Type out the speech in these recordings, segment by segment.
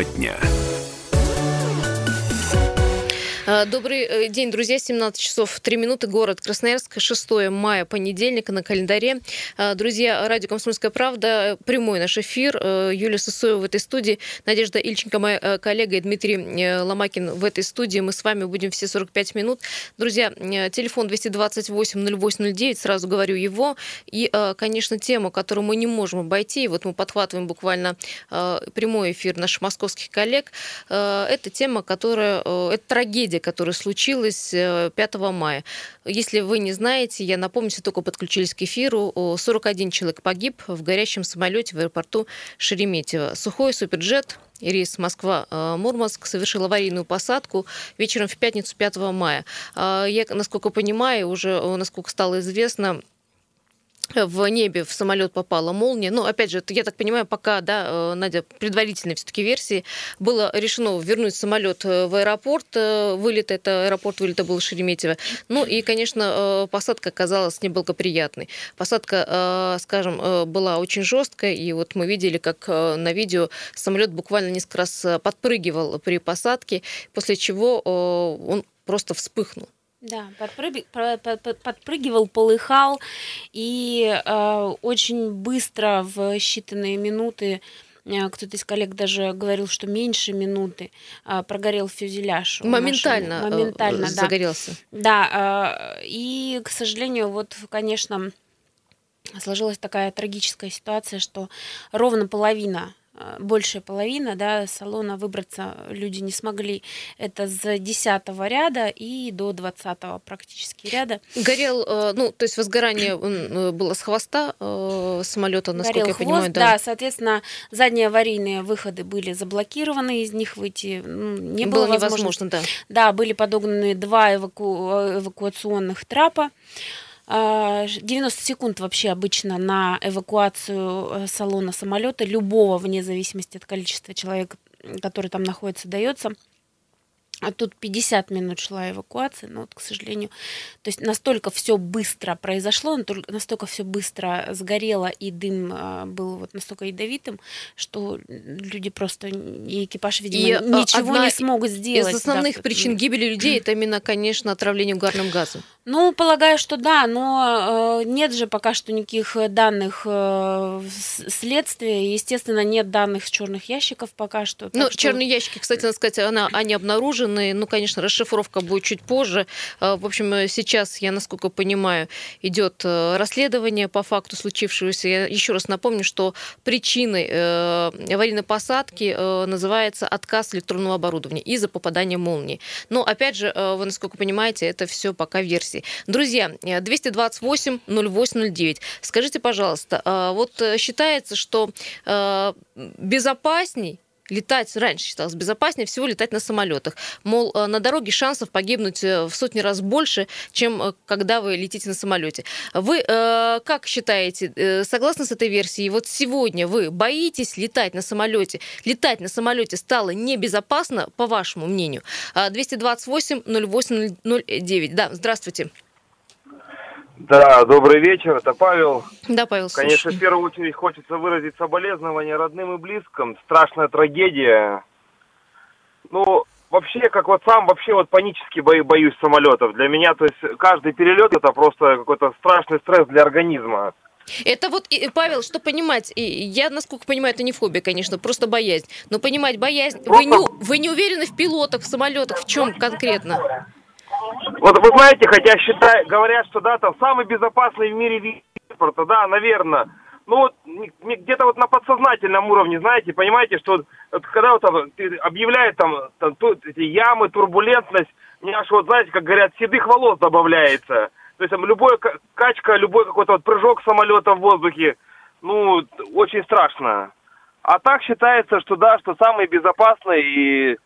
Тема дня. Добрый э, день, друзья. 17 часов 3 минуты. Город Красноярск. 6 мая, понедельник на календаре. А, друзья, радио «Комсомольская правда». Прямой наш эфир. Э, Юлия Сысоева в этой студии. Надежда Ильченко, моя э, коллега, и Дмитрий Ломакин в этой студии. Мы с вами будем все 45 минут. Друзья, телефон 228-08-09. Сразу говорю его. И, конечно, тему, которую мы не можем обойти. Вот мы подхватываем буквально прямой эфир наших московских коллег. Это тема, которая... Это трагедия, которая случилась 5 э, мая. Если вы не знаете, я напомню, если только подключились к эфиру, 41 человек погиб в горящем самолете в аэропорту Шереметьево. Сухой суперджет рейс Москва-Мурманск совершил аварийную посадку вечером в пятницу 5 мая. А, я, насколько понимаю, уже, насколько стало известно, в небе в самолет попала молния. Ну, опять же, я так понимаю, пока, да, э, Надя, предварительной все-таки версии, было решено вернуть самолет э, в аэропорт. Э, вылет, это аэропорт вылета был Шереметьево. Ну и, конечно, посадка оказалась неблагоприятной. Посадка, скажем, была очень жесткая, и вот мы видели, как на видео самолет буквально несколько раз подпрыгивал при посадке, после чего он просто вспыхнул. Да, подпрыгивал, полыхал, и э, очень быстро, в считанные минуты, э, кто-то из коллег даже говорил, что меньше минуты э, прогорел фюзеляж. Моментально, машины. Моментально да. загорелся. Да, э, и, к сожалению, вот, конечно, сложилась такая трагическая ситуация, что ровно половина Э, большая половина да, салона выбраться люди не смогли. Это с 10 ряда и до 20 практически ряда. Горел, э, ну, то есть возгорание э, было с хвоста самолета, насколько Горел я хвост, понимаю. Да. да, соответственно, задние аварийные выходы были заблокированы, из них выйти ну, не было, было невозможно. Да. да, были подогнаны два эваку... эвакуационных трапа. 90 а, секунд вообще обычно на эвакуацию э, салона самолета, любого, вне зависимости от количества человек, который там находится, дается. А тут 50 минут шла эвакуация, но вот, к сожалению, то есть настолько все быстро произошло, настолько все быстро сгорело, и дым а, был вот настолько ядовитым, что люди просто, и экипаж, видимо, и а, ничего не смогут сделать. Из основных да. причин гибели людей это именно, конечно, отравление угарным газом. Ну, полагаю, что да, но э, нет же пока что никаких данных э, следствия. Естественно, нет данных черных ящиков пока что. Ну, что... черные ящики, кстати, надо сказать, она, они обнаружены. Ну, конечно, расшифровка будет чуть позже. Э, в общем, сейчас, я насколько понимаю, идет э, расследование по факту случившегося. Я еще раз напомню, что причиной э, аварийной посадки э, называется отказ электронного оборудования из-за попадания молнии. Но, опять же, э, вы, насколько понимаете, это все пока версии. Друзья, 228-0809. Э, Скажите, пожалуйста, а, вот э, считается, что э, безопасней летать раньше считалось безопаснее всего летать на самолетах. Мол, на дороге шансов погибнуть в сотни раз больше, чем когда вы летите на самолете. Вы как считаете, согласны с этой версией? Вот сегодня вы боитесь летать на самолете? Летать на самолете стало небезопасно, по вашему мнению? 228 08 09. Да, здравствуйте. Да, добрый вечер, это Павел. Да, Павел, Конечно, слушай. в первую очередь хочется выразить соболезнования родным и близким. Страшная трагедия. Ну, вообще, как вот сам, вообще вот панически бою, боюсь самолетов. Для меня, то есть, каждый перелет это просто какой-то страшный стресс для организма. Это вот, Павел, что понимать, я, насколько понимаю, это не фобия, конечно, просто боязнь. Но понимать боязнь, просто... вы, не, вы не уверены в пилотах, в самолетах, в чем конкретно? Вот вы знаете, хотя считаю, говорят, что да, там самый безопасный в мире вид транспорта, да, наверное. Ну вот где-то вот на подсознательном уровне, знаете, понимаете, что вот, когда вот там объявляют там, там тут, эти ямы, турбулентность, мне аж вот, знаете, как говорят, седых волос добавляется. То есть там любой качка, любой какой-то вот прыжок самолета в воздухе, ну, очень страшно. А так считается, что да, что самый безопасный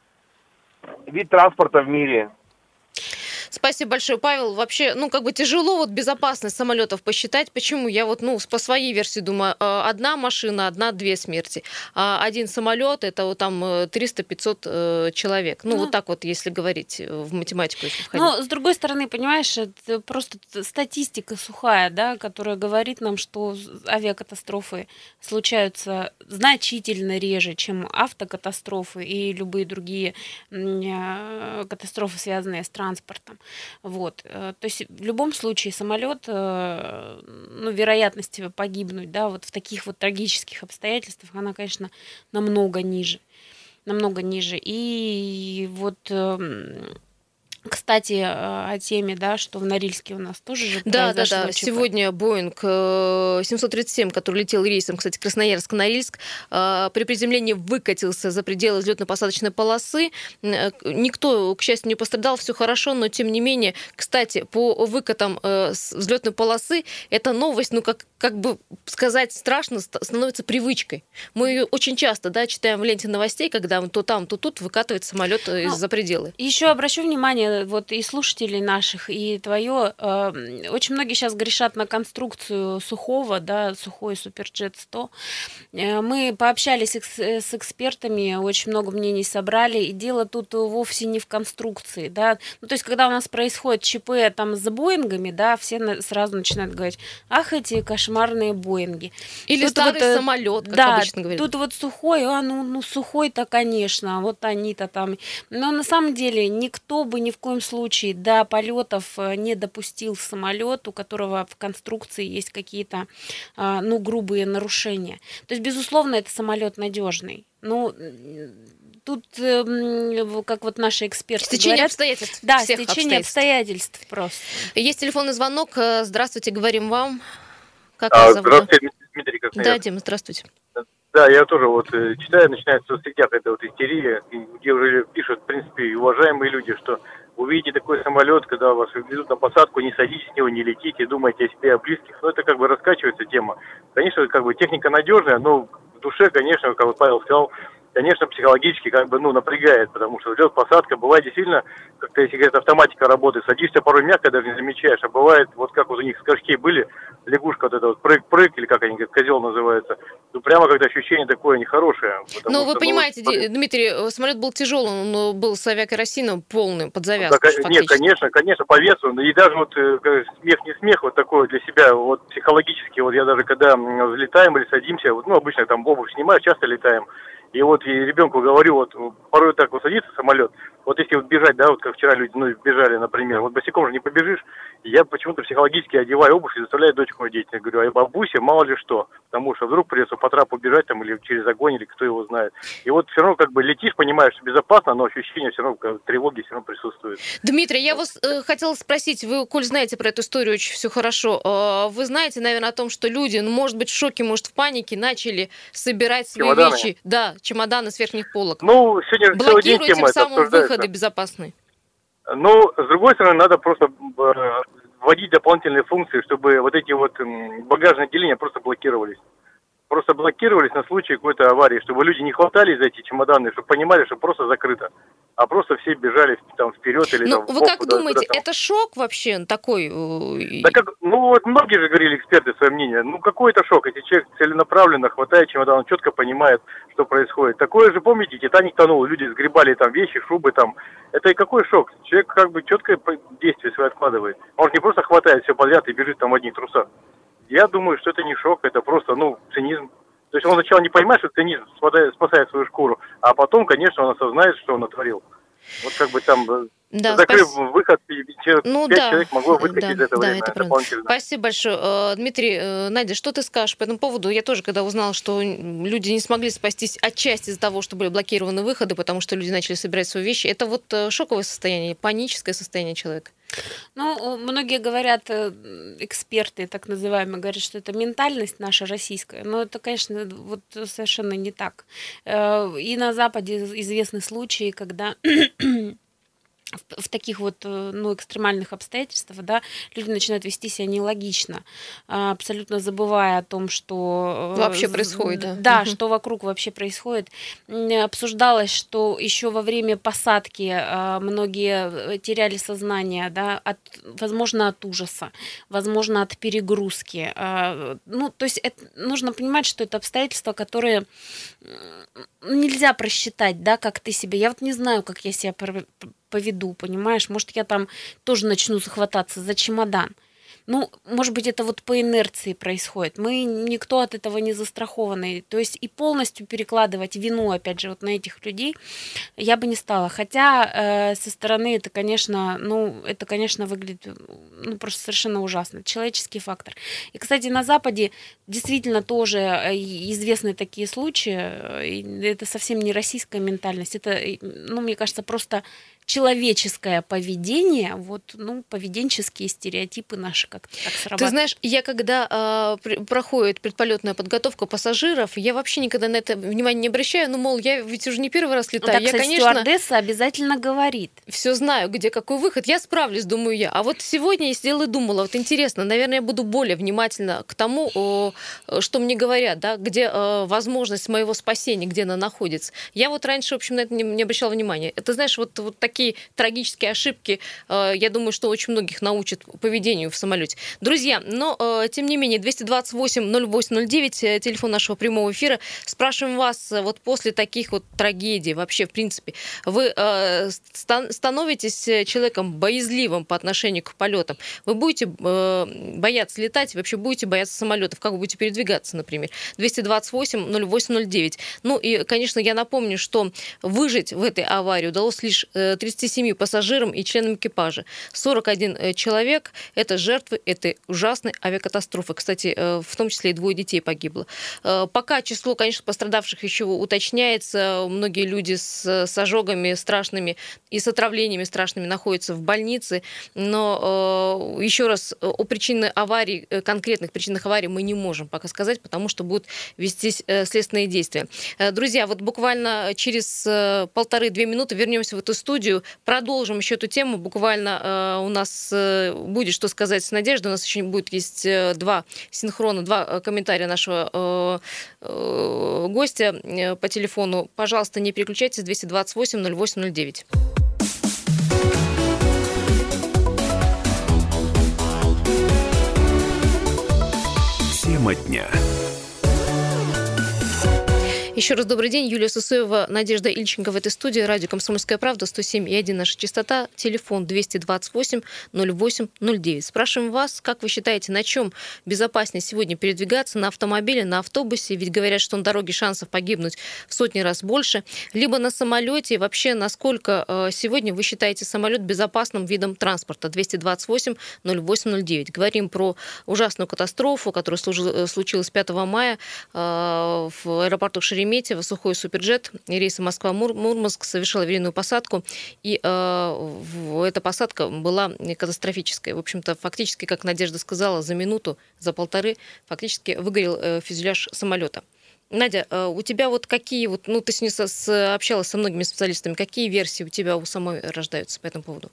вид транспорта в мире. Спасибо большое, Павел. Вообще, ну, как бы тяжело вот безопасность самолетов посчитать. Почему? Я вот, ну, по своей версии думаю, э, одна машина, одна-две смерти. А один самолет это вот там 300-500 э, человек. Ну, ну, вот так вот, если говорить в математику. Если входить. Но, с другой стороны, понимаешь, это просто статистика сухая, да, которая говорит нам, что авиакатастрофы случаются значительно реже, чем автокатастрофы и любые другие катастрофы, связанные с транспортом. Вот. Э, то есть в любом случае самолет, э, ну, вероятность погибнуть, да, вот в таких вот трагических обстоятельствах, она, конечно, намного ниже. Намного ниже. И вот эм, кстати, э, о теме, да, что в Норильске у нас тоже же Да, да, да. ЧП. Сегодня Боинг 737, который летел рейсом, кстати, Красноярск-Норильск, э, при приземлении выкатился за пределы взлетно-посадочной полосы. Э, никто, к счастью, не пострадал, все хорошо, но тем не менее, кстати, по выкатам с взлетной полосы, эта новость, ну, как, как бы сказать, страшно, становится привычкой. Мы ее очень часто, да, читаем в ленте новостей, когда то там, то тут выкатывает самолет ну, за пределы. Еще обращу внимание, вот и слушателей наших, и твое, э, очень многие сейчас грешат на конструкцию сухого, да, сухой Суперджет 100. Э, мы пообщались с экспертами, очень много мнений собрали, и дело тут вовсе не в конструкции, да. Ну, то есть, когда у нас происходит ЧП там с Боингами, да, все сразу начинают говорить, ах, эти кошмарные Боинги. Или тут старый вот, э, самолет, как да, обычно говорят. тут вот сухой, а, ну, ну сухой-то, конечно, вот они-то там. Но на самом деле никто бы ни в коем случае до полетов э, не допустил самолет, у которого в конструкции есть какие-то а, ну, грубые нарушения. То есть, безусловно, это самолет надежный. Ну, тут, эм, как вот наши эксперты Стечение говорят, обстоятельств. Да, стечение обстоятельств. обстоятельств просто. Есть телефонный звонок. Э, здравствуйте, говорим вам. Как а, вас зовут? Здравствуйте, Дмитрий Красноярск. Да, Дима, здравствуйте. Да, я тоже вот э, читаю, начинается в соцсетях эта вот истерия, где уже пишут, в принципе, уважаемые люди, что увидите такой самолет, когда вас везут на посадку, не садитесь с него, не летите, думайте о себе, о близких. Ну, это как бы раскачивается тема. Конечно, как бы техника надежная, но в душе, конечно, как вот Павел сказал, конечно, психологически как бы, ну, напрягает, потому что идет посадка, бывает действительно, как-то, если говорят, автоматика работает, садишься порой мягко, даже не замечаешь, а бывает, вот как вот у них скачки были, лягушка вот эта вот прыг-прыг, или как они, как козел называется, ну, прямо как-то ощущение такое нехорошее. Ну, вы что, понимаете, ну, Дмитрий, э, самолет был тяжелым, он был с авиакеросином полным, под завязку да, Нет, конечно, конечно, по весу, и даже вот э, смех не смех, вот такое для себя, вот психологически, вот я даже когда взлетаем или садимся, вот, ну, обычно там обувь снимаю, часто летаем, и вот и ребенку говорю, вот порой так вот садится самолет, вот если вот бежать, да, вот как вчера люди, ну, бежали, например, вот босиком же не побежишь, я почему-то психологически одеваю обувь и заставляю дочку одеть. Я говорю, а бабуся, мало ли что, потому что вдруг придется по трапу бежать там или через огонь, или кто его знает. И вот все равно как бы летишь, понимаешь, что безопасно, но ощущение все равно, как, тревоги все равно присутствует. Дмитрий, я вас э, хотела спросить, вы, коль знаете про эту историю очень все хорошо, э, вы знаете, наверное, о том, что люди, ну, может быть, в шоке, может, в панике, начали собирать свои чемоданы. вещи, да, чемоданы с верхних полок. Ну, сегодня Блокируя тем самым выходы безопасные. Ну, с другой стороны, надо просто э, вводить дополнительные функции, чтобы вот эти вот багажные отделения просто блокировались. Просто блокировались на случай какой-то аварии, чтобы люди не хватались за эти чемоданы, чтобы понимали, что просто закрыто а просто все бежали там вперед или ну, там. Вы как куда, думаете, куда это шок вообще такой? Э, да как, ну вот многие же говорили эксперты свое мнение. Ну какой это шок, если человек целенаправленно хватает чемодан, он четко понимает, что происходит. Такое же, помните, Титаник тонул, люди сгребали там вещи, шубы там. Это и какой шок? Человек как бы четкое действие свое откладывает. Он не просто хватает все подряд и бежит там в одних трусах. Я думаю, что это не шок, это просто, ну, цинизм. То есть он сначала не понимает, что цинизм спасает свою шкуру, а потом, конечно, он осознает, что он натворил. Вот как бы там э, да, закрыв спас... выход, ну, пять да, человек могло выскочить да, из этого да, время. Это Спасибо большое. Э, Дмитрий, э, Надя, что ты скажешь по этому поводу? Я тоже, когда узнала, что люди не смогли спастись отчасти из-за того, что были блокированы выходы, потому что люди начали собирать свои вещи, это вот шоковое состояние, паническое состояние человека? Ну, многие говорят, э, эксперты так называемые, говорят, что это ментальность наша российская. Но это, конечно, вот совершенно не так. Э, и на Западе известны случаи, когда в, в таких вот э, ну, экстремальных обстоятельствах, да, люди начинают вести себя нелогично, а, абсолютно забывая о том, что... Э, вообще происходит, да. Да, угу. что вокруг вообще происходит. Обсуждалось, что еще во время посадки а, многие э, теряли сознание, да, от, возможно, от ужаса, возможно, от перегрузки. Ну, то есть это, нужно понимать, что это обстоятельства, которые нельзя просчитать, да, как ты себя. Я вот не знаю, как я себя поведу, понимаешь? Может, я там тоже начну захвататься за чемодан. Ну, может быть, это вот по инерции происходит. Мы никто от этого не застрахованный. То есть и полностью перекладывать вину, опять же, вот на этих людей я бы не стала. Хотя э, со стороны это, конечно, ну, это, конечно, выглядит ну, просто совершенно ужасно. Человеческий фактор. И, кстати, на Западе действительно тоже э, известны такие случаи. Э, это совсем не российская ментальность. Это, ну, мне кажется, просто человеческое поведение, вот, ну, поведенческие стереотипы наши как-то так срабатывают. Ты знаешь, я когда э, проходит предполетная подготовка пассажиров, я вообще никогда на это внимание не обращаю, ну, мол, я ведь уже не первый раз летаю. Ну, так, я, кстати, конечно, стюардесса обязательно говорит. Все знаю, где какой выход, я справлюсь, думаю я. А вот сегодня я сидела и думала, вот интересно, наверное, я буду более внимательна к тому, что мне говорят, да, где э, возможность моего спасения, где она находится. Я вот раньше, в общем, на это не, не обращала внимания. Это, знаешь, вот, вот такие такие трагические ошибки, э, я думаю, что очень многих научат поведению в самолете. Друзья, но э, тем не менее, 228-0809, э, телефон нашего прямого эфира. Спрашиваем вас, вот после таких вот трагедий, вообще, в принципе, вы становитесь человеком боязливым по отношению к полетам? Вы будете бояться летать, вообще будете бояться самолетов? Как вы будете передвигаться, например? 228-0809. Ну и, конечно, я напомню, что выжить в этой аварии удалось лишь 37 пассажирам и членам экипажа. 41 э, человек – это жертвы этой ужасной авиакатастрофы. Кстати, э, в том числе и двое детей погибло. Э, пока число, конечно, пострадавших еще уточняется. Многие люди с, с ожогами страшными и с отравлениями страшными находятся в больнице. Но еще раз, о причинах аварий, конкретных причинах аварии мы не можем пока сказать, потому что будут вестись следственные действия. Друзья, вот буквально через полторы-две минуты вернемся в эту студию студию. Продолжим еще эту тему. Буквально э, у нас э, будет что сказать с Надеждой. У нас еще будет есть э, два синхрона, два комментария нашего гостя по телефону. Пожалуйста, не переключайтесь. 228 0809. Тема дня. Еще раз добрый день. Юлия Сусоева, Надежда Ильченко в этой студии. Радио «Комсомольская правда», 107,1 наша частота. Телефон 228 08 09. Спрашиваем вас, как вы считаете, на чем безопаснее сегодня передвигаться? На автомобиле, на автобусе? Ведь говорят, что на дороге шансов погибнуть в сотни раз больше. Либо на самолете. Вообще, насколько э, сегодня вы считаете самолет безопасным видом транспорта? 228 08 09. Говорим про ужасную катастрофу, которая э, случилась 5 мая э, в аэропорту Шереметьево Шереметьево сухой суперджет рейса Москва-Мурманск совершил аварийную посадку, и э, эта посадка была катастрофической. В общем-то, фактически, как Надежда сказала, за минуту, за полторы фактически выгорел э, фюзеляж самолета. Надя, э, у тебя вот какие вот, ну ты с ней с, общалась со многими специалистами, какие версии у тебя у самой рождаются по этому поводу?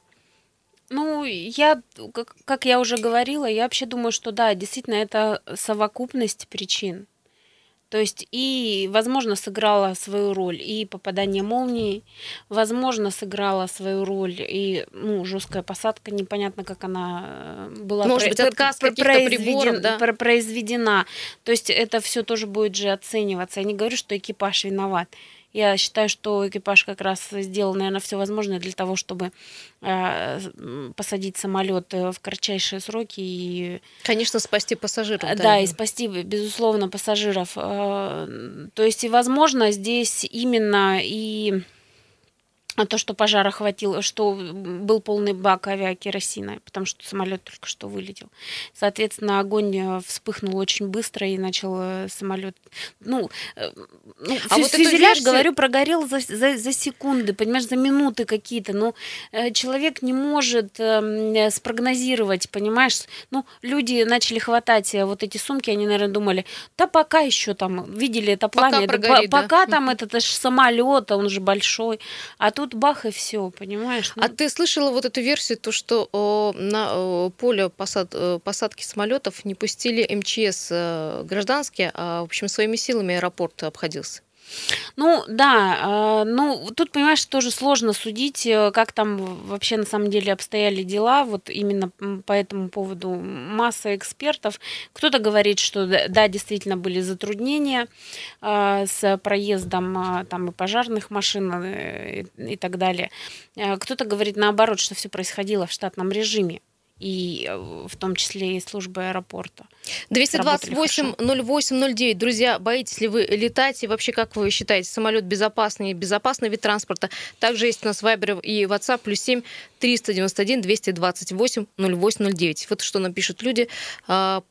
Ну, я, как, как я уже говорила, я вообще думаю, что да, действительно, это совокупность причин. То есть и, возможно, сыграла свою роль и попадание молнии, возможно, сыграла свою роль и ну, жесткая посадка, непонятно, как она э, была Может быть, отказ произведен, приборов, да? произведена. То есть это все тоже будет же оцениваться. Я не говорю, что экипаж виноват. Я считаю, что экипаж как раз сделал, наверное, все возможное для того, чтобы э, посадить самолет э, в кратчайшие сроки и... Конечно, спасти пассажиров. Да, да и спасти, безусловно, пассажиров. Э, то есть, возможно, здесь именно и а то, что пожар охватил, что был полный бак авиакеросина, потому что самолет только что вылетел. Соответственно, огонь э, вспыхнул очень быстро и начал э, самолет. Ну, э, ну а фюз, вот фюзеляж, версию... говорю, прогорел за, за, за секунды, понимаешь, за минуты какие-то. Ну, человек не может э, спрогнозировать, понимаешь? Ну, люди начали хватать вот эти сумки, они, наверное, думали, да пока еще там видели это пламя, пока, прогорит, да, пока там этот самолет, он же большой, а тут тут бах и все, понимаешь? Ну... А ты слышала вот эту версию, то, что о, на о, поле посад, э, посадки самолетов не пустили МЧС э, гражданские, а, в общем, своими силами аэропорт обходился? Ну, да, а, ну, тут, понимаешь, тоже сложно судить, э, как там вообще на самом деле обстояли дела, вот именно по этому поводу масса экспертов. Кто-то говорит, что да, действительно были затруднения а, с проездом а, там и пожарных машин э, и так далее. Кто-то говорит наоборот, что все происходило в штатном режиме и э, в том числе и службы аэропорта. 228-08-09. Друзья, боитесь ли вы летать? И вообще, как вы считаете, самолет безопасный, безопасный вид транспорта? Также есть у нас Вайбер и WhatsApp, плюс 7 391 228 0809. Вот что напишут люди а,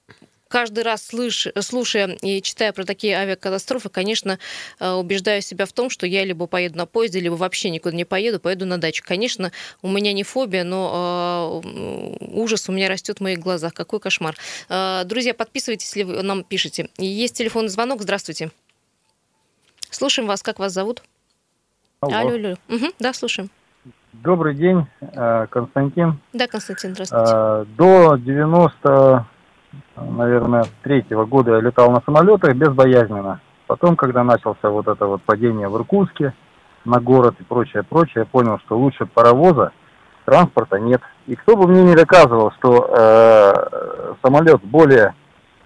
каждый раз слыш, слушая и читая про такие авиакатастрофы, конечно, э, убеждаю себя в том, что я либо поеду на поезде, либо вообще никуда не поеду, поеду на дачу. Конечно, у меня не фобия, но э, ужас у меня растет в моих глазах. Какой кошмар. Э, друзья, подписывайтесь, если вы нам пишете. Есть телефонный звонок. Здравствуйте. Слушаем вас. Как вас зовут? Алло. Алло, алло. Угу, да, слушаем. Добрый день, Константин. Да, Константин, здравствуйте. До 90 наверное, третьего года я летал на самолетах безбоязненно. Потом, когда начался вот это вот падение в Иркутске на город и прочее, прочее, я понял, что лучше паровоза транспорта нет. И кто бы мне не доказывал, что э, самолет более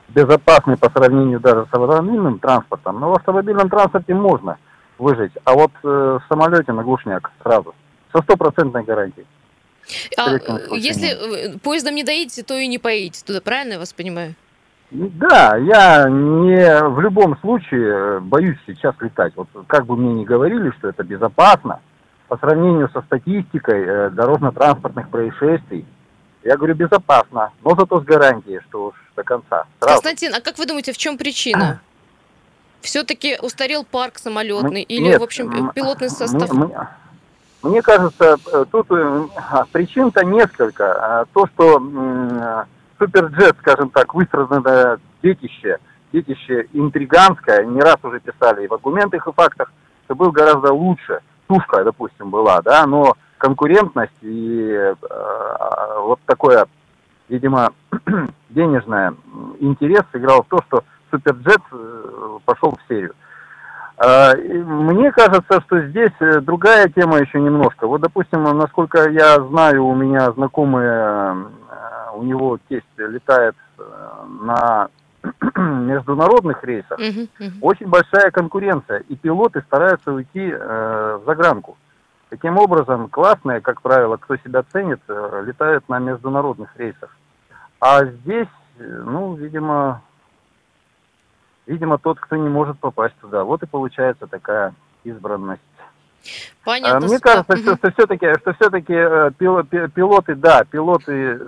безопасный по сравнению даже с автомобильным транспортом, но в автомобильном транспорте можно выжить, а вот э, в самолете на глушняк сразу, со стопроцентной гарантией. А если поездом не доедете, то и не поедете туда, правильно я вас понимаю? Да, я не в любом случае боюсь сейчас летать. Вот как бы мне ни говорили, что это безопасно, по сравнению со статистикой э, дорожно-транспортных происшествий, я говорю безопасно, но зато с гарантией, что уж до конца. Сразу. Константин, а как вы думаете, в чем причина? Все-таки устарел парк самолетный или, Нет, в общем, пилотный состав? Мне кажется, э, тут э, причин-то несколько. А то, что Суперджет, скажем так, выстраданное детище, детище интриганское, не раз уже писали и в аргументах, и фактах, что был гораздо лучше. Тушка, допустим, была, да, но конкурентность и э, вот такое, видимо, денежное интерес сыграл в то, что Суперджет э, пошел в серию. А, мне кажется, что здесь э, другая тема еще немножко. Вот, допустим, насколько я знаю, у меня знакомые, э, у него тесть летает э, на международных рейсах. Uh-huh, uh-huh. Очень большая конкуренция, и пилоты стараются уйти в загранку. Таким образом, классные, как правило, кто себя ценит, летают на международных рейсах. А здесь, ну, видимо, видимо, тот, кто не может попасть туда. Вот и получается такая избранность. Понятно. А, мне кажется, что, что все-таки, что все-таки э, пилоты, да, пилоты,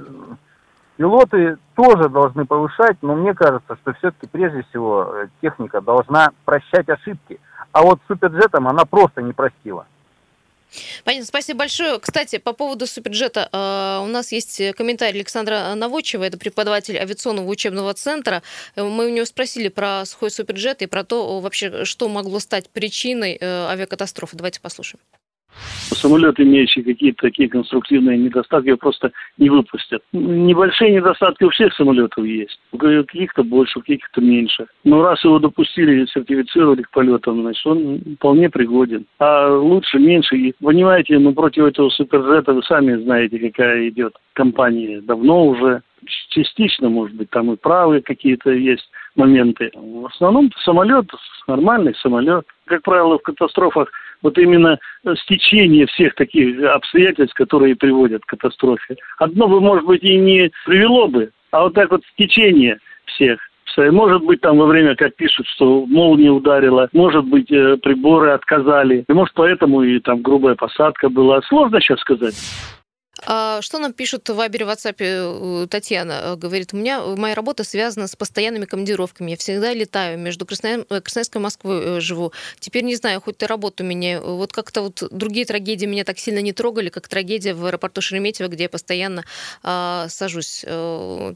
пилоты тоже должны повышать, но мне кажется, что все-таки прежде всего э, техника должна прощать ошибки. А вот суперджетом она просто не простила. Понятно, спасибо большое. Кстати, по поводу суперджета, э, у нас есть комментарий Александра Наводчева, это преподаватель авиационного учебного центра. Мы у него спросили про сухой суперджет и про то вообще, что могло стать причиной э, авиакатастрофы. Давайте послушаем. Самолет, имеющий какие-то такие конструктивные недостатки, его просто не выпустят. Небольшие недостатки у всех самолетов есть. У каких-то больше, у каких-то меньше. Но раз его допустили сертифицировали к полетам, значит, он вполне пригоден. А лучше, меньше. И, понимаете, ну против этого суперджета вы сами знаете, какая идет компания. Давно уже частично, может быть, там и правые какие-то есть моменты. В основном самолет, нормальный самолет. Как правило, в катастрофах вот именно стечение всех таких обстоятельств, которые приводят к катастрофе. Одно бы, может быть, и не привело бы, а вот так вот стечение всех. Может быть, там во время, как пишут, что молния ударила, может быть, э, приборы отказали. И может, поэтому и там грубая посадка была. Сложно сейчас сказать. А что нам пишут в Вайбере, в WhatsApp э, Татьяна? Э, говорит, у меня моя работа связана с постоянными командировками. Я всегда летаю между Красноярской и Москвой живу. Теперь не знаю, хоть ты работу меня. Вот как-то вот другие трагедии меня так сильно не трогали, как трагедия в аэропорту Шереметьево, где я постоянно а, сажусь.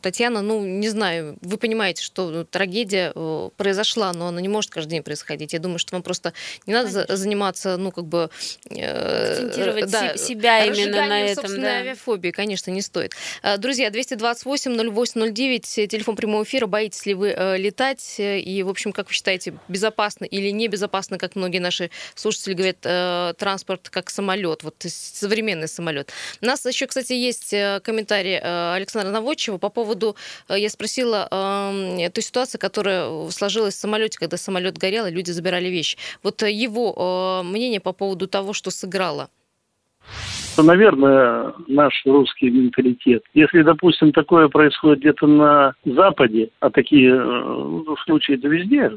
Татьяна, ну, не знаю, вы понимаете, что трагедия произошла, но она не может каждый день происходить. Я думаю, что вам просто не надо Конечно. заниматься, ну, как бы... Акцентировать да, себя именно на этом, да. Авиафобии, конечно, не стоит. А, друзья, 228-08-09, телефон прямого эфира. Боитесь ли вы э, летать? И, в общем, как вы считаете, безопасно или небезопасно, как многие наши слушатели говорят, э, транспорт как самолет, вот современный самолет. У нас еще, кстати, есть э, комментарий Александра Наводчева по поводу, я спросила, э, той ситуации, которая сложилась в самолете, когда самолет горел, и люди забирали вещи. Вот его мнение по поводу того, что сыграло наверное, наш русский менталитет. Если, допустим, такое происходит где-то на Западе, а такие ну, случаи это везде,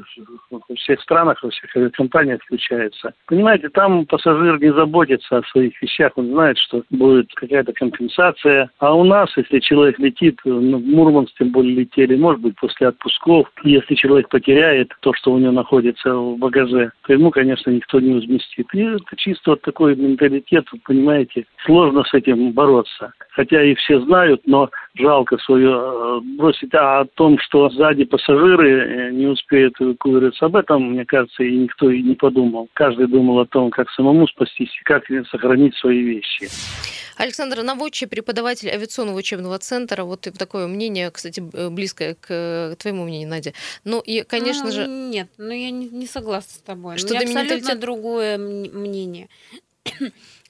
во всех странах, во всех компаниях случаются. Понимаете, там пассажир не заботится о своих вещах, он знает, что будет какая-то компенсация. А у нас, если человек летит, ну, в Мурманск тем более летели, может быть, после отпусков, если человек потеряет то, что у него находится в багаже, то ему, конечно, никто не возместит. И это чисто вот такой менталитет, понимаете, сложно с этим бороться. Хотя и все знают, но жалко свое э, бросить. А о том, что сзади пассажиры э, не успеют эвакуироваться, об этом, мне кажется, и никто и не подумал. Каждый думал о том, как самому спастись и как сохранить свои вещи. Александр Наводчий, преподаватель авиационного учебного центра. Вот такое мнение, кстати, близкое к твоему мнению, Надя. Ну и, конечно а, же... Нет, ну я не, не согласна с тобой. Что У меня абсолютно менталитет... другое мнение.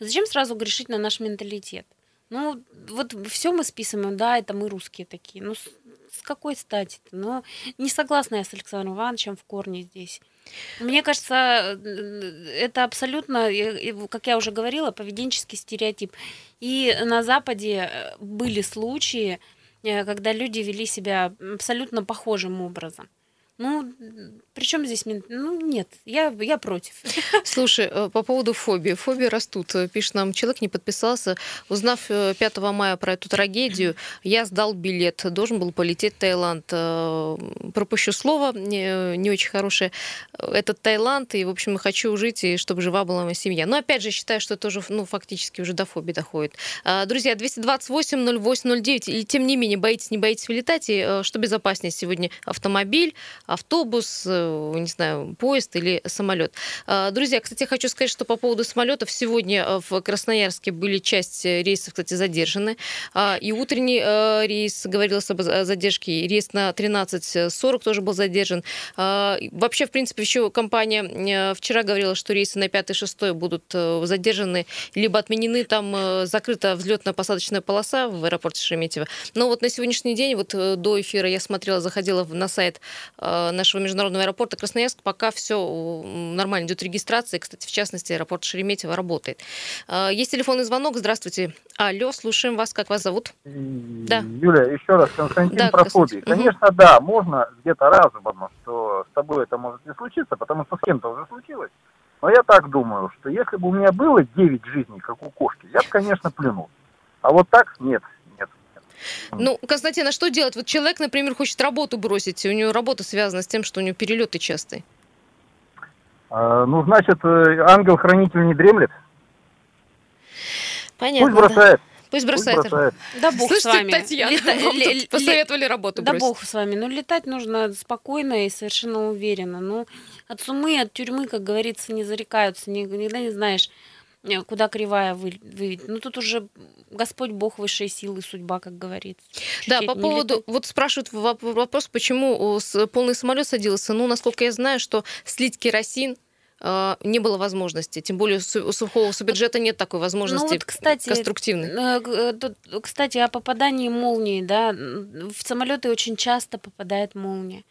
Зачем сразу грешить на наш менталитет? Ну, вот все мы списываем, да, это мы русские такие. Ну, с, с какой стати -то? Ну, не согласна я с Александром Ивановичем в корне здесь. Мне кажется, это абсолютно, как я уже говорила, поведенческий стереотип. И на Западе э, были случаи, э, когда люди вели себя абсолютно похожим образом. Ну, причем здесь... Ну, нет, я, я против. Слушай, э, по поводу фобии. Фобии растут. Пишет нам, человек не подписался. Узнав 5 э, мая про эту трагедию, я сдал билет. Должен был полететь в Таиланд. Э, пропущу слово, не, не очень хорошее. Этот Таиланд, и, в общем, хочу жить, и чтобы жива была моя семья. Но, опять же, считаю, что это уже, ну, фактически уже до фобии доходит. Друзья, 228-08-09. И, тем не менее, боитесь, не боитесь вылетать. И что безопаснее сегодня? Автомобиль, автобус, э, не знаю, поезд или самолет. А, друзья, кстати, хочу сказать, что по поводу самолетов сегодня э, в Красноярске были часть рейсов, кстати, задержаны. А, и утренний э, рейс, говорилось об задержке, рейс на 13.40 тоже был задержан. А, вообще, в принципе, еще компания вчера говорила, что рейсы на 5 и 6 будут задержаны, либо отменены, там закрыта взлетно-посадочная полоса в аэропорте Шереметьево. Но вот на сегодняшний день, вот до эфира я смотрела, заходила на сайт Э, нашего международного аэропорта Красноярск пока все нормально идет регистрация. Кстати, в частности, аэропорт Шереметьево работает. Э, есть телефонный звонок. Здравствуйте. Алло, слушаем вас. Как вас зовут? Да. Юля, еще раз, Константин да, про фобии. Конечно, угу. да, можно где-то разумно, что с тобой это может не случиться, потому что с кем-то уже случилось. Но я так думаю, что если бы у меня было 9 жизней, как у кошки, я бы, конечно, плюнул. А вот так нет. Ну, Константин, а что делать? Вот человек, например, хочет работу бросить, у него работа связана с тем, что у него перелеты частые. А, ну, значит, э, ангел-хранитель не дремлет. Понятно. Пусть бросает. Да. Пусть бросает. Пусть бросает. Да бог Слушайте, с вами. Татьяна, Лета... вам тут посоветовали работу Да бог с вами. Ну, летать нужно спокойно и совершенно уверенно. Ну, от сумы, от тюрьмы, как говорится, не зарекаются. Никогда не знаешь, куда кривая вы, выведет. Ну, тут уже Господь Бог высшей силы, судьба, как говорится. Чуть да, по поводу, летать. вот спрашивают вопрос, почему полный самолет садился. Ну, насколько я знаю, что слить керосин э, не было возможности. Тем более у сухого суббюджета нет такой возможности ну, вот, кстати, конструктивной. Э, кстати, о попадании молнии, да, в самолеты очень часто попадает молния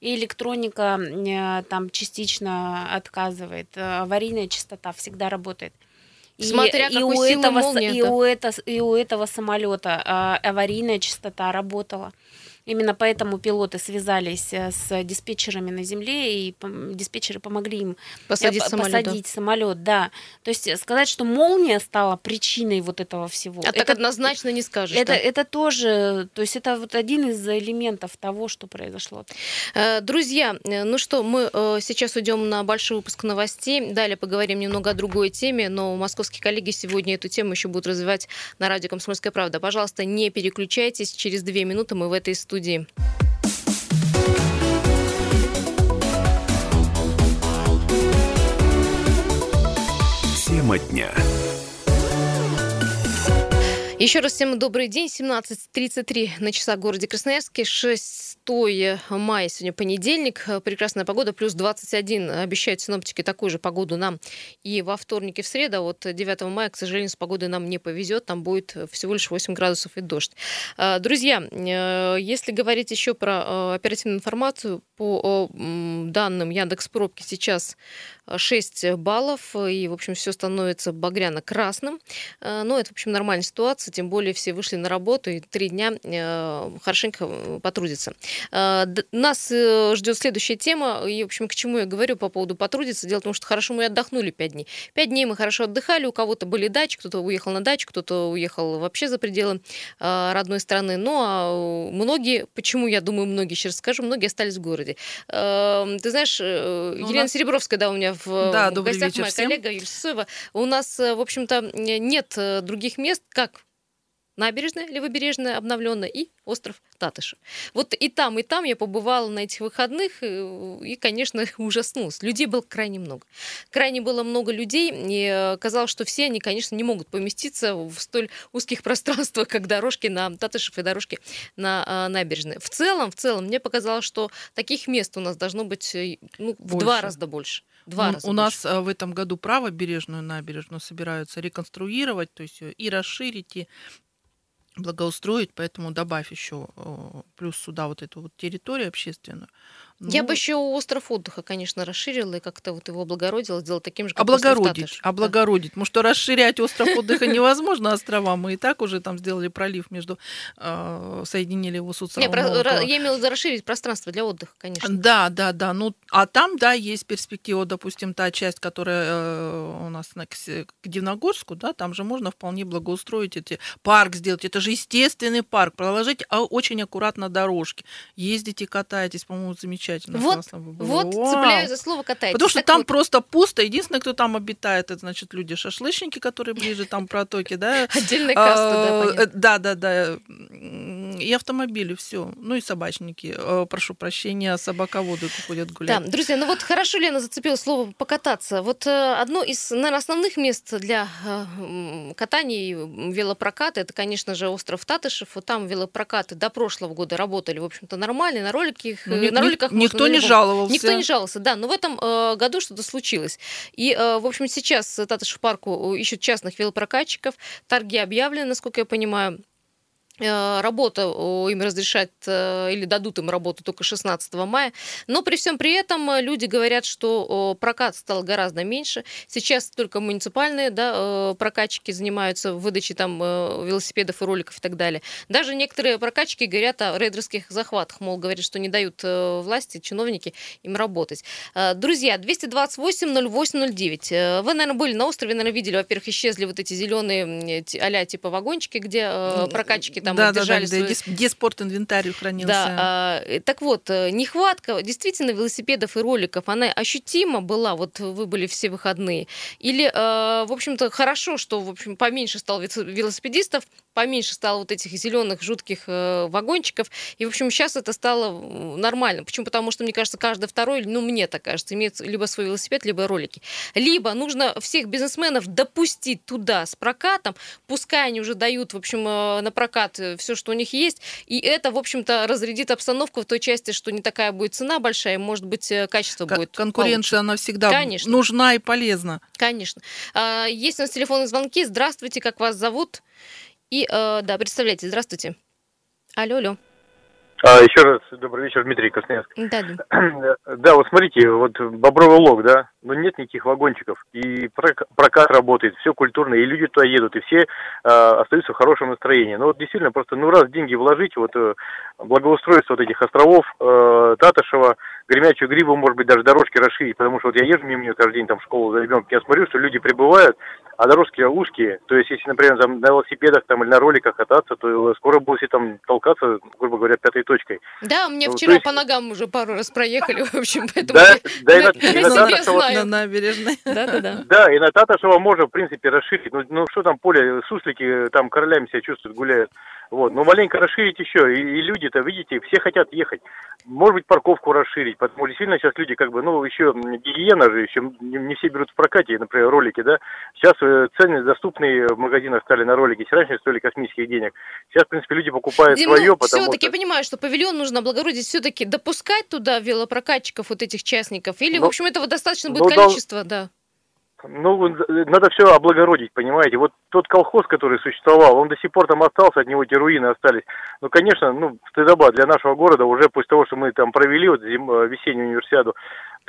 и электроника там частично отказывает. Аварийная частота всегда работает. Смотря и, и у этого, и у, это, и у этого самолета а, аварийная частота работала. Именно поэтому пилоты связались э, с диспетчерами на земле, и диспетчеры помогли им посадить, самолет, посадить да. самолет. Да. То есть сказать, что молния стала причиной вот этого всего. А это, так однозначно не скажешь. Это, да? это тоже, то есть это вот один из элементов того, что произошло. Друзья, ну что, мы сейчас уйдем на большой выпуск новостей. Далее поговорим немного о другой теме, но московские коллеги сегодня эту тему еще будут развивать на радио «Комсомольская правда». Пожалуйста, не переключайтесь. Через две минуты мы в этой студии. Тема дня. Еще раз всем добрый день. 17.33 на часах в городе Красноярске. 6 мая, сегодня понедельник. Прекрасная погода, плюс 21. Обещают синоптики такую же погоду нам и во вторник и в среду. А вот 9 мая, к сожалению, с погодой нам не повезет. Там будет всего лишь 8 градусов и дождь. Друзья, э, если говорить еще про э, оперативную информацию, по данным Яндекс Пробки сейчас 6 баллов, и, в общем, все становится багряно-красным. Э, но это, в общем, нормальная ситуация, тем более все вышли на работу и три дня э, хорошенько э, потрудятся. Нас ждет следующая тема, и, в общем, к чему я говорю по поводу потрудиться. Дело в том, что хорошо мы отдохнули 5 дней. 5 дней мы хорошо отдыхали, у кого-то были дачи, кто-то уехал на дачу, кто-то уехал вообще за пределы родной страны. Ну, а многие, почему, я думаю, многие, сейчас скажу, многие остались в городе. Эм, ты знаешь, ну, Елена нас... Серебровская, да, у меня в да, гостях вечер моя всем. коллега Юлия Сысоева. У нас, э, в общем-то, нет э, других мест, как набережная левобережная обновленная и остров Татышев. Вот и там, и там я побывала на этих выходных и, конечно, ужаснулась. Людей было крайне много. Крайне было много людей, и э, казалось, что все они, конечно, не могут поместиться в столь узких пространствах, как дорожки на Татышев и дорожки на набережной. В целом, в целом, мне показалось, что таких мест у нас должно быть ну, в два раза больше. Два у, раза у нас э, в этом году правобережную набережную собираются реконструировать, то есть и расширить, и благоустроить, поэтому добавь еще э, плюс сюда вот эту вот территорию общественную. Ну, Я бы еще остров отдыха, конечно, расширила и как-то вот его облагородила, сделала таким же, как облагородить, остров облагородить. Потому что расширять остров отдыха невозможно острова. Мы и так уже там сделали пролив между, э, соединили его с Не, я имела в виду расширить пространство для отдыха, конечно. Да, да, да. Ну, а там, да, есть перспектива, допустим, та часть, которая э, у нас на, к, Дивногорску, да, там же можно вполне благоустроить эти парк сделать. Это же естественный парк. Проложить а, очень аккуратно дорожки. Ездите, катайтесь, по-моему, замечательно замечательно. Вот, вот цепляю за слово катайтесь. Потому что так там вот. просто пусто. Единственное, кто там обитает, это, значит, люди шашлычники, которые ближе там протоки, да. Отдельная каста, да, понятно. Да, да, да. И автомобили, все. Ну и собачники. Э, прошу прощения, собаководы ходят гулять. Да, друзья, ну вот хорошо Лена зацепила слово покататься. Вот э, одно из, наверное, основных мест для э, катания и велопроката, это, конечно же, остров Татышев. Вот там велопрокаты до прошлого года работали, в общем-то, нормально. На роликах, ну, на роликах Никто не жаловался. Никто не жаловался, да. Но в этом э, году что-то случилось. И, э, в общем, сейчас Татыш парку ищут частных велопрокатчиков. Торги объявлены, насколько я понимаю. Э, работа им разрешат э, или дадут им работу только 16 мая. Но при всем при этом э, люди говорят, что прокат стал гораздо меньше. Сейчас только муниципальные да, прокатчики занимаются выдачей там велосипедов и роликов и так далее. Даже некоторые прокатчики говорят о рейдерских захватах. Мол, говорят, что не дают власти, чиновники им работать. Друзья, 228-08-09. Вы, наверное, были на острове, наверное, видели, во-первых, исчезли вот эти зеленые а типа вагончики, где прокатчики там там да, держали да, да, свой... где, где спорт-инвентарь хранился. Да, а, так вот, э, нехватка действительно велосипедов и роликов, она ощутима была, вот вы были все выходные. Или, а, в общем-то, хорошо, что, в общем, поменьше стало велосипедистов, поменьше стало вот этих зеленых жутких э, вагончиков. И, в общем, сейчас это стало нормально. Почему? Потому что, мне кажется, каждый второй, ну, мне так кажется, имеет либо свой велосипед, либо ролики. Либо нужно всех бизнесменов допустить туда с прокатом, пускай они уже дают, в общем, на прокат Э, все, что у них есть. И это, в общем-то, разрядит обстановку в той части, что не такая будет цена большая, может быть, э, качество К- будет Конкуренция, получше. она всегда Конечно. нужна и полезна. Конечно. А, есть у нас телефонные звонки. Здравствуйте, как вас зовут? И, э, да, представляйте, здравствуйте. Алло, алло. А, еще раз добрый вечер, Дмитрий Красноярск. Да, да. да, вот смотрите, вот Бобровый лог, да, но нет никаких вагончиков, и прокат работает, все культурно, и люди туда едут, и все э, остаются в хорошем настроении. Ну вот действительно, просто ну раз деньги вложить, вот э, благоустройство вот этих островов, э, Татышева, Гремячую Гриву, может быть, даже дорожки расширить, потому что вот я езжу мимо нее каждый день там в школу за ребенком, я смотрю, что люди прибывают, а дорожки узкие, то есть если, например, там на велосипедах там или на роликах кататься, то скоро будете там толкаться, грубо говоря, пятой точкой. Да, мне ну, вчера есть... по ногам уже пару раз проехали, в общем, поэтому... Да, да и на, и на Таташева... На набережной. Да, да, да. Да, и на Таташева можно, в принципе, расширить. Ну, ну что там поле, суслики там королями себя чувствуют, гуляют. Вот, ну маленько расширить еще, и, и люди-то, видите, все хотят ехать. Может быть, парковку расширить, потому что действительно сейчас люди как бы, ну, еще гигиена же, еще не, не все берут в прокате, например, ролики, да. Сейчас э, цены доступные в магазинах стали на ролики, раньше стоили космических денег. Сейчас, в принципе, люди покупают Дим, свое, ну, потому все-таки что... я понимаю, что павильон нужно облагородить, все-таки допускать туда велопрокатчиков, вот этих частников, или, ну, в общем, этого достаточно будет ну, количество, да. Ну, надо все облагородить, понимаете. Вот тот колхоз, который существовал, он до сих пор там остался, от него эти руины остались. Ну, конечно, ну, стыдоба для нашего города уже после того, что мы там провели вот зим, э, весеннюю универсиаду.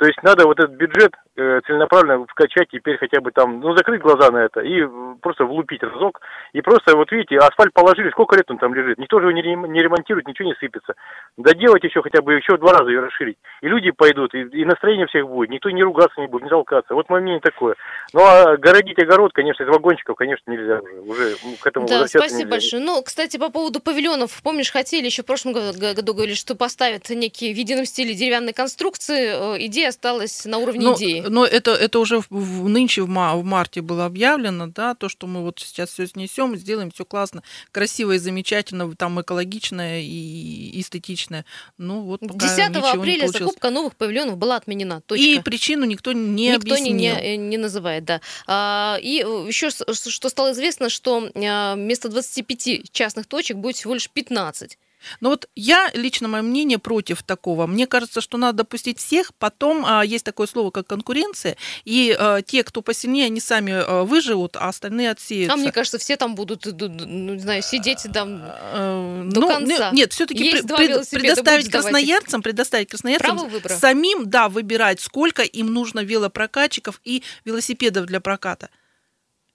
То есть надо вот этот бюджет э, целенаправленно вкачать теперь хотя бы там, ну, закрыть глаза на это и просто влупить разок. И просто, вот видите, асфальт положили, сколько лет он там лежит. Никто же его не, не ремонтирует, ничего не сыпется. Доделать еще хотя бы еще два раза ее расширить. И люди пойдут, и, и настроение всех будет. Никто не ругаться не будет, не толкаться. Вот мое мнение такое. Ну, а городить огород, конечно, из вагончиков, конечно, нельзя уже. Уже к этому Да, спасибо нельзя. большое. Ну, кстати, по поводу павильонов. Помнишь, хотели еще в прошлом году, году говорили, что поставят некие в едином стиле деревянные конструкции. Э, идея осталась на уровне но, идеи. Но это, это уже в, нынче в, ма, в марте было объявлено, да, то, что мы вот сейчас все снесем, сделаем все классно, красиво и замечательно, там экологичное и эстетичное. Ну вот 10 апреля закупка новых павильонов была отменена. Точка. И причину никто не никто объяснил. Никто не, не называет, да. А, и еще что стало известно, что а, вместо 25 частных точек будет всего лишь 15. Но вот я, лично мое мнение, против такого. Мне кажется, что надо допустить всех, потом а, есть такое слово, как конкуренция, и а, те, кто посильнее, они сами а, выживут, а остальные отсеются. А мне кажется, все там будут, ну, не знаю, сидеть там а, до ну, конца. Нет, все-таки пред, предоставить красноярцам, предоставить красноярцам самим, да, выбирать, сколько им нужно велопрокатчиков и велосипедов для проката.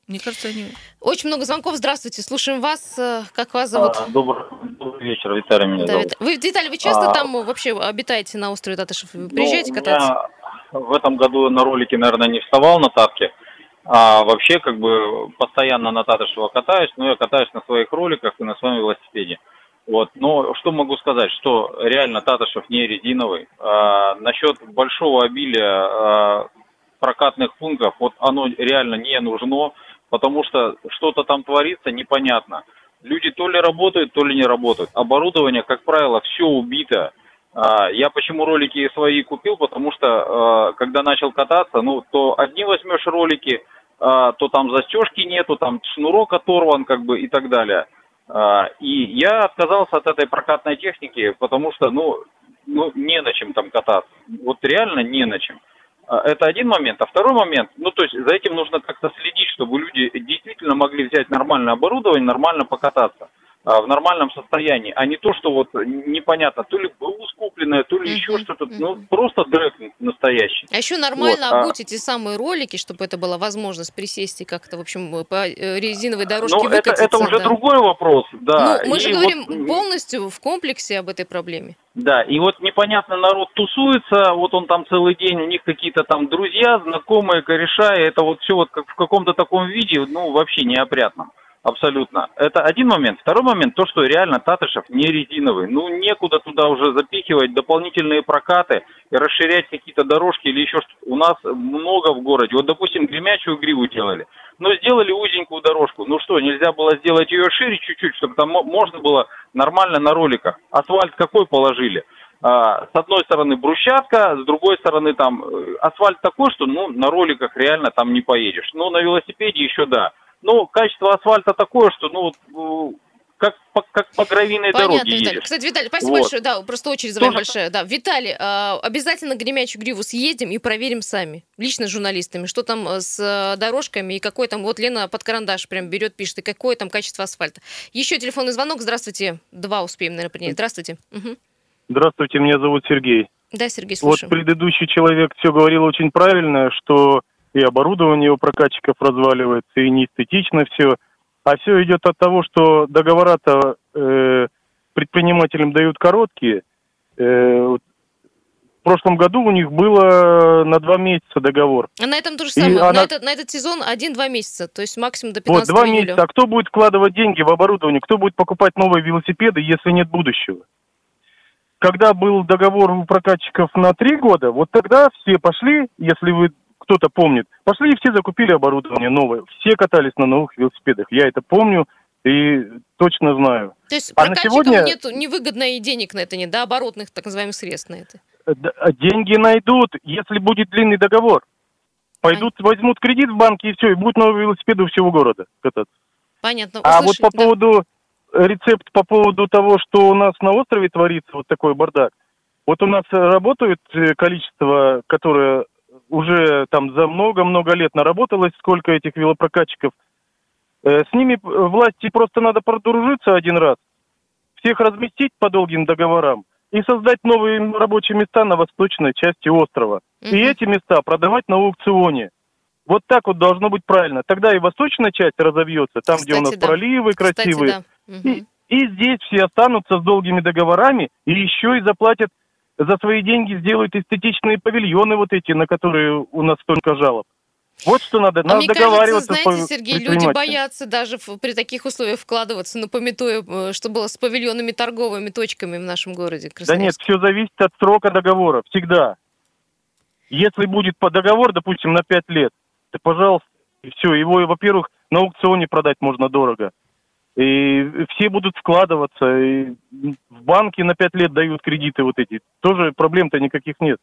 Мне кажется, они... Очень много звонков. Здравствуйте, слушаем вас. Э, как вас зовут? А, добрый, добрый вечер, Виталий меня да, зовут. Вы, Виталий, вы часто а... там вообще обитаете на острове Татышев? Вы приезжаете ну, кататься? в этом году на ролике, наверное, не вставал на Татке. А вообще, как бы, постоянно на Татышево катаюсь, но я катаюсь на своих роликах и на своем велосипеде. Вот. Но что могу сказать, что реально Татышев не резиновый. А, насчет большого обилия а, прокатных пунктов, вот оно реально не нужно потому что что-то там творится непонятно. Люди то ли работают, то ли не работают. Оборудование, как правило, все убито. А, я почему ролики свои купил, потому что а, когда начал кататься, ну, то одни возьмешь ролики, а, то там застежки нету, там шнурок оторван, как бы, и так далее. И я отказался от этой прокатной техники, потому что, ну, ну, не на чем там кататься. Вот реально не на чем. А, это один момент. А второй момент, ну то есть за этим нужно как-то следить, чтобы люди действительно могли взять нормальное оборудование, нормально покататься в нормальном состоянии, а не то, что вот непонятно, то ли БУ скупленное, то ли еще что-то, ну просто дрэк настоящий. А еще нормально вот, обуть а... эти самые ролики, чтобы это была возможность присесть и как-то, в общем, по э, резиновой дорожке ну, выкатиться. Это, это уже да. другой вопрос, да. Ну, мы же и говорим вот... полностью в комплексе об этой проблеме. Да, и вот непонятно, народ тусуется, вот он там целый день, у них какие-то там друзья, знакомые, кореша, и это вот все вот как в каком-то таком виде, ну, вообще неопрятно. Абсолютно. Это один момент. Второй момент, то, что реально Татышев не резиновый. Ну, некуда туда уже запихивать дополнительные прокаты и расширять какие-то дорожки или еще что-то. У нас много в городе. Вот, допустим, гремячую гриву делали. Но сделали узенькую дорожку. Ну что, нельзя было сделать ее шире чуть-чуть, чтобы там можно было нормально на роликах. Асфальт какой положили? А, с одной стороны брусчатка, с другой стороны там э, асфальт такой, что ну на роликах реально там не поедешь. Ну на велосипеде еще да. Ну, качество асфальта такое, что, ну, как, по, как по гравийной Понятно, дороге Виталий. едешь. Кстати, Виталий, спасибо вот. большое. Да, просто очередь за вами большая. Да, Виталий, э, обязательно гремячую гриву съедем и проверим сами, лично с журналистами, что там э, с э, дорожками и какой там, вот Лена под карандаш прям берет, пишет, и какое там качество асфальта. Еще телефонный звонок, здравствуйте. Два успеем, наверное, принять. Здравствуйте. Угу. Здравствуйте, меня зовут Сергей. Да, Сергей, слушаем. Вот предыдущий человек все говорил очень правильно, что и оборудование у прокатчиков разваливается, и неэстетично все. А все идет от того, что договора-то э, предпринимателям дают короткие. Э, в прошлом году у них было на два месяца договор. А на этом то же самое. Она... На, этот, на этот сезон один-два месяца, то есть максимум до 15 Вот, два июля. месяца. А кто будет вкладывать деньги в оборудование? Кто будет покупать новые велосипеды, если нет будущего? Когда был договор у прокатчиков на три года, вот тогда все пошли, если вы кто-то помнит. Пошли и все закупили оборудование новое. Все катались на новых велосипедах. Я это помню и точно знаю. То есть а на сегодня... нет невыгодно и денег на это нет, да, оборотных так называемых средств на это? Э, а деньги найдут, если будет длинный договор. Пойдут, а... возьмут кредит в банке и все, и будут новые велосипеды у всего города кататься. Понятно. А вот по да. поводу э, рецепт по поводу того, что у нас на острове творится вот такой бардак. Вот у нас работают э, количество, которое уже там за много-много лет наработалось, сколько этих велопрокатчиков. Э, с ними власти просто надо подружиться один раз, всех разместить по долгим договорам и создать новые рабочие места на восточной части острова. Угу. И эти места продавать на аукционе. Вот так вот должно быть правильно. Тогда и восточная часть разовьется, там, Кстати, где у нас да. проливы красивые. Кстати, да. угу. и, и здесь все останутся с долгими договорами и еще и заплатят за свои деньги сделают эстетичные павильоны вот эти, на которые у нас столько жалоб. Вот что надо, а надо мне договариваться. Кажется, знаете, Сергей, люди боятся даже при таких условиях вкладываться, но пометуя, э, что было с павильонами торговыми точками в нашем городе. Да нет, все зависит от срока договора, всегда. Если будет по договор, допустим, на 5 лет, то, пожалуйста, и все, его, во-первых, на аукционе продать можно дорого. И все будут вкладываться, и в банки на 5 лет дают кредиты вот эти. Тоже проблем-то никаких нет.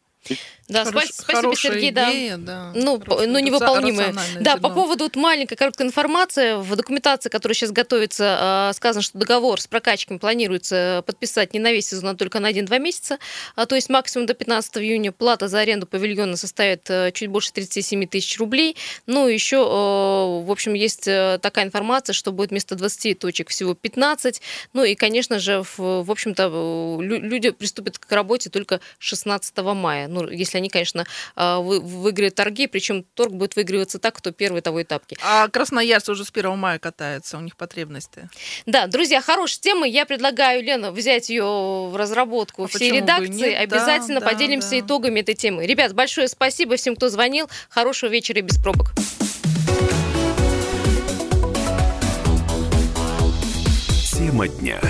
Да, Хорош, спасибо, Сергей, идея, да. да. Ну, ну невыполнимая. Да, по поводу вот маленькой короткой информации. В документации, которая сейчас готовится, а, сказано, что договор с прокачками планируется подписать не на весь сезон, а только на 1-2 месяца. А, то есть максимум до 15 июня плата за аренду павильона составит э, чуть больше 37 тысяч рублей. Ну, еще, в общем, есть э, такая информация, что будет вместо 20 точек всего 15. Ну и, конечно же, в, в общем-то, люди приступят к работе только 16 мая ну, если они, конечно, а, выиграют торги, причем торг будет выигрываться так, кто первый того и тапки. А красноярцы уже с 1 мая катаются, у них потребности. Да, друзья, хорошая тема. Я предлагаю, Лена, взять ее в разработку а всей редакции. Обязательно да, поделимся да. итогами этой темы. Ребят, большое спасибо всем, кто звонил. Хорошего вечера и без пробок. Тема дня.